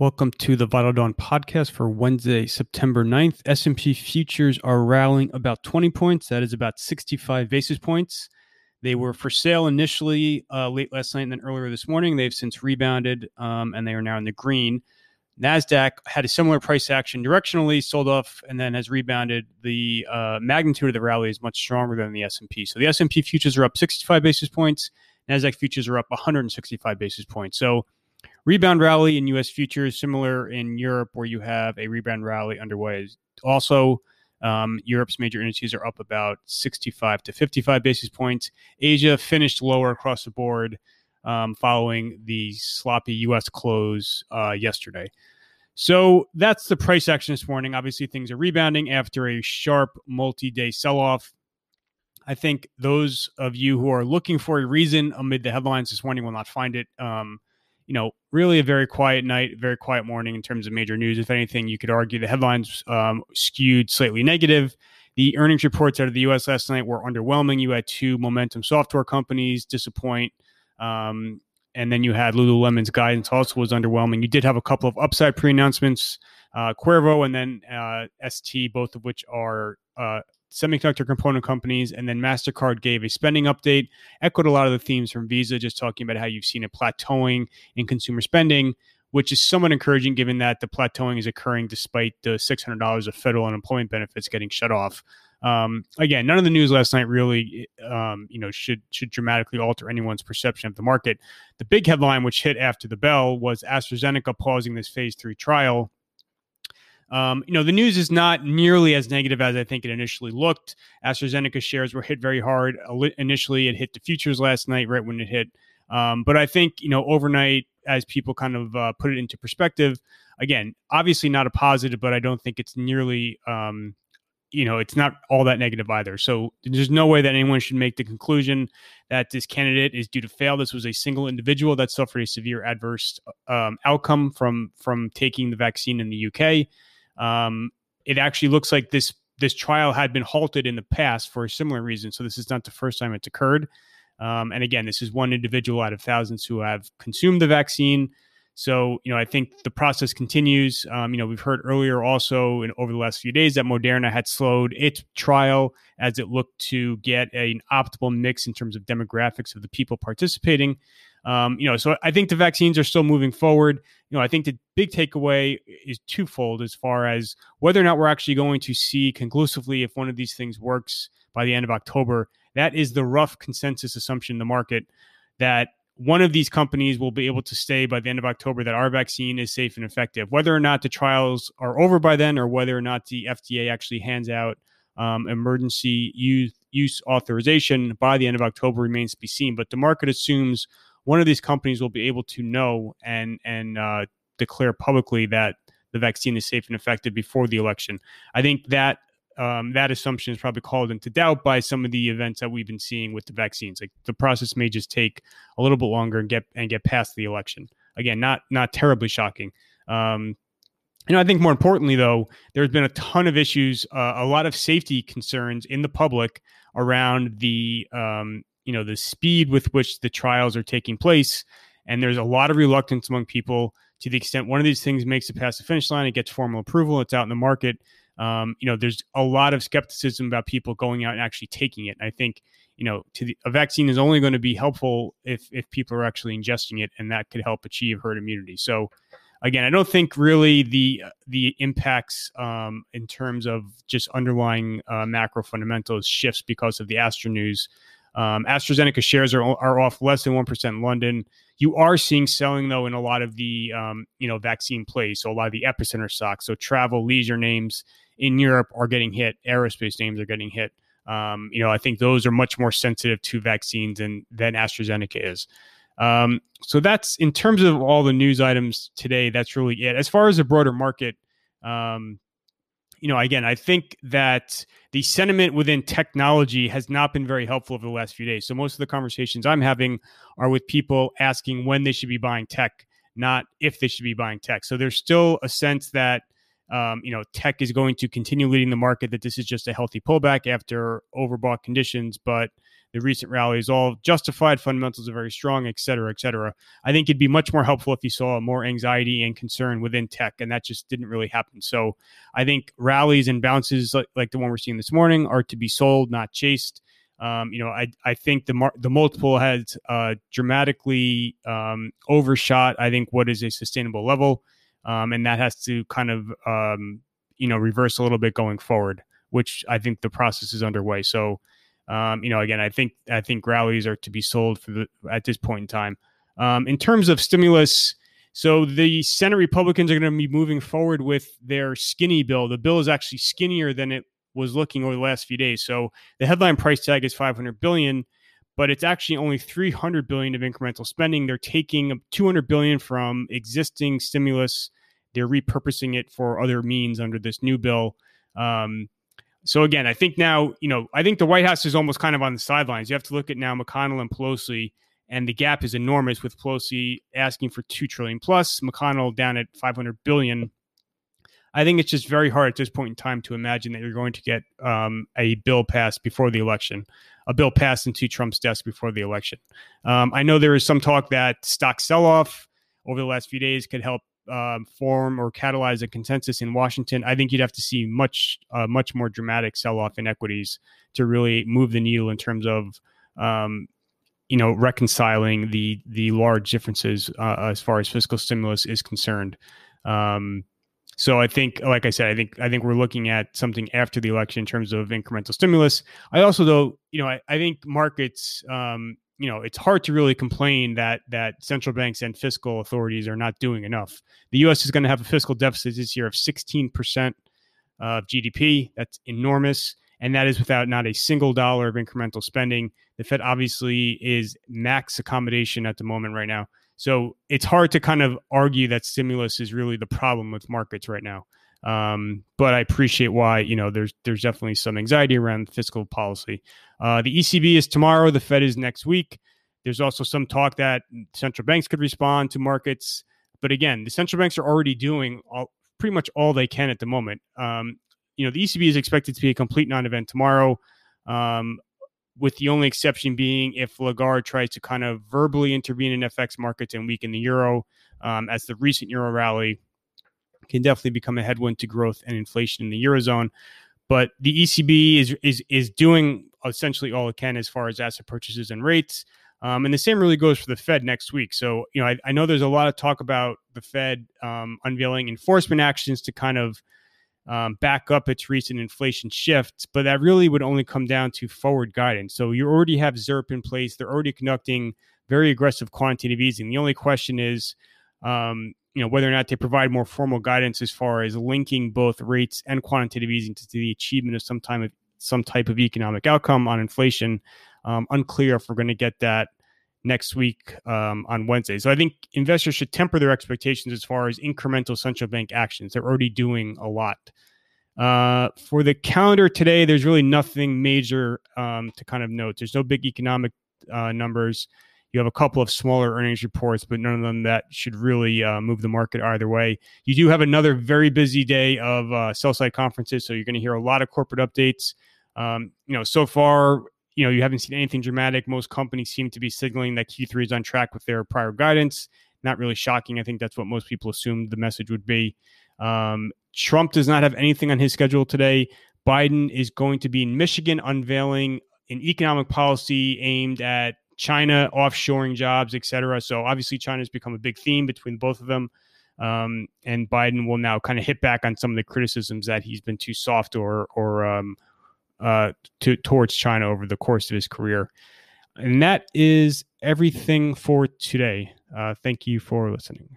Welcome to the Vital Dawn podcast for Wednesday, September 9th. S&P futures are rallying about 20 points. That is about 65 basis points. They were for sale initially uh, late last night and then earlier this morning. They've since rebounded um, and they are now in the green. NASDAQ had a similar price action directionally, sold off, and then has rebounded. The uh, magnitude of the rally is much stronger than the S&P. So the S&P futures are up 65 basis points. NASDAQ futures are up 165 basis points. So Rebound rally in U.S. futures, similar in Europe, where you have a rebound rally underway. Also, um, Europe's major indices are up about 65 to 55 basis points. Asia finished lower across the board um, following the sloppy U.S. close uh, yesterday. So that's the price action this morning. Obviously, things are rebounding after a sharp multi day sell off. I think those of you who are looking for a reason amid the headlines this morning will not find it. Um, you know, really a very quiet night, very quiet morning in terms of major news. If anything, you could argue the headlines um, skewed slightly negative. The earnings reports out of the U.S. last night were underwhelming. You had two momentum software companies disappoint, um, and then you had Lululemon's guidance also was underwhelming. You did have a couple of upside pre-announcements, uh, Qorvo and then uh, ST, both of which are uh, semiconductor component companies, and then MasterCard gave a spending update, echoed a lot of the themes from Visa, just talking about how you've seen a plateauing in consumer spending, which is somewhat encouraging given that the plateauing is occurring despite the $600 of federal unemployment benefits getting shut off. Um, again, none of the news last night really, um, you know, should should dramatically alter anyone's perception of the market. The big headline, which hit after the bell, was AstraZeneca pausing this phase three trial um, you know, the news is not nearly as negative as I think it initially looked. AstraZeneca shares were hit very hard. Initially, it hit the futures last night, right when it hit. Um, but I think, you know, overnight, as people kind of uh, put it into perspective, again, obviously not a positive, but I don't think it's nearly, um, you know, it's not all that negative either. So there's no way that anyone should make the conclusion that this candidate is due to fail. This was a single individual that suffered a severe adverse um, outcome from from taking the vaccine in the UK. Um, it actually looks like this this trial had been halted in the past for a similar reason. So this is not the first time it's occurred. Um, and again, this is one individual out of thousands who have consumed the vaccine. So, you know, I think the process continues. Um, you know, we've heard earlier also in, over the last few days that Moderna had slowed its trial as it looked to get an optimal mix in terms of demographics of the people participating. Um, you know, so I think the vaccines are still moving forward. You know, I think the big takeaway is twofold as far as whether or not we're actually going to see conclusively if one of these things works by the end of October. That is the rough consensus assumption in the market that one of these companies will be able to say by the end of October that our vaccine is safe and effective. Whether or not the trials are over by then, or whether or not the FDA actually hands out um, emergency use, use authorization by the end of October remains to be seen. But the market assumes one of these companies will be able to know and and uh, declare publicly that the vaccine is safe and effective before the election. I think that um, that assumption is probably called into doubt by some of the events that we've been seeing with the vaccines. Like the process may just take a little bit longer and get and get past the election. Again, not not terribly shocking. Um, you know, I think more importantly, though, there's been a ton of issues, uh, a lot of safety concerns in the public around the um, you know the speed with which the trials are taking place. And there's a lot of reluctance among people to the extent one of these things makes it past the finish line it gets formal approval it's out in the market. Um, you know there's a lot of skepticism about people going out and actually taking it. And i think you know to the, a vaccine is only going to be helpful if if people are actually ingesting it and that could help achieve herd immunity. So again i don't think really the the impacts um, in terms of just underlying uh, macro fundamentals shifts because of the astra news um, AstraZeneca shares are, are off less than 1% in London. You are seeing selling, though, in a lot of the um, you know vaccine plays. So a lot of the epicenter stocks. So travel, leisure names in Europe are getting hit. Aerospace names are getting hit. Um, you know, I think those are much more sensitive to vaccines than, than AstraZeneca is. Um, so that's in terms of all the news items today. That's really it. As far as the broader market, um, you know, again, I think that the sentiment within technology has not been very helpful over the last few days. So most of the conversations I'm having are with people asking when they should be buying tech, not if they should be buying tech. So there's still a sense that um, you know tech is going to continue leading the market. That this is just a healthy pullback after overbought conditions, but the recent rally is all justified. Fundamentals are very strong, et cetera, et cetera. I think it'd be much more helpful if you saw more anxiety and concern within tech, and that just didn't really happen. So I think rallies and bounces like, like the one we're seeing this morning are to be sold, not chased. Um, you know, I I think the mar- the multiple has uh, dramatically um, overshot. I think what is a sustainable level, um, and that has to kind of um, you know reverse a little bit going forward, which I think the process is underway. So, um, you know, again, I think I think rallies are to be sold for the at this point in time. Um, in terms of stimulus, so the Senate Republicans are going to be moving forward with their skinny bill. The bill is actually skinnier than it was looking over the last few days. So the headline price tag is 500 billion, but it's actually only 300 billion of incremental spending. They're taking 200 billion from existing stimulus. They're repurposing it for other means under this new bill. Um, so again, I think now, you know, I think the White House is almost kind of on the sidelines. You have to look at now McConnell and Pelosi, and the gap is enormous with Pelosi asking for two trillion plus, McConnell down at 500 billion. I think it's just very hard at this point in time to imagine that you're going to get um, a bill passed before the election, a bill passed into Trump's desk before the election. Um, I know there is some talk that stock sell off over the last few days could help um, form or catalyze a consensus in Washington. I think you'd have to see much, uh, much more dramatic sell off in equities to really move the needle in terms of um, you know reconciling the the large differences uh, as far as fiscal stimulus is concerned. Um, so I think, like I said, I think I think we're looking at something after the election in terms of incremental stimulus. I also, though, you know, I, I think markets, um, you know, it's hard to really complain that that central banks and fiscal authorities are not doing enough. The U.S. is going to have a fiscal deficit this year of 16 percent of GDP. That's enormous, and that is without not a single dollar of incremental spending. The Fed obviously is max accommodation at the moment right now. So it's hard to kind of argue that stimulus is really the problem with markets right now. Um, but I appreciate why you know there's there's definitely some anxiety around fiscal policy. Uh, the ECB is tomorrow. The Fed is next week. There's also some talk that central banks could respond to markets, but again, the central banks are already doing all, pretty much all they can at the moment. Um, you know, the ECB is expected to be a complete non-event tomorrow. Um, with the only exception being if Lagarde tries to kind of verbally intervene in FX markets and weaken the euro, um, as the recent euro rally can definitely become a headwind to growth and inflation in the eurozone. But the ECB is is is doing essentially all it can as far as asset purchases and rates. Um, and the same really goes for the Fed next week. So, you know, I, I know there's a lot of talk about the Fed um, unveiling enforcement actions to kind of um, back up its recent inflation shifts, but that really would only come down to forward guidance. So you already have ZIRP in place; they're already conducting very aggressive quantitative easing. The only question is, um, you know, whether or not they provide more formal guidance as far as linking both rates and quantitative easing to, the achievement of some time of some type of economic outcome on inflation. Um, unclear if we're going to get that next week um, on Wednesday. So I think investors should temper their expectations as far as incremental central bank actions. They're already doing a lot. Uh, for the calendar today, there's really nothing major um, to kind of note. There's no big economic uh, numbers. You have a couple of smaller earnings reports, but none of them that should really uh, move the market either way. You do have another very busy day of uh, sell side conferences, so you're going to hear a lot of corporate updates. Um, you know, so far you know, you haven't seen anything dramatic. Most companies seem to be signaling that Q3 is on track with their prior guidance. Not really shocking. I think that's what most people assumed the message would be. Um, Trump does not have anything on his schedule today. Biden is going to be in Michigan unveiling an economic policy aimed at China offshoring jobs, et cetera. So obviously, China has become a big theme between both of them. Um, and Biden will now kind of hit back on some of the criticisms that he's been too soft or or um, uh, to, towards China over the course of his career. And that is everything for today. Uh, thank you for listening.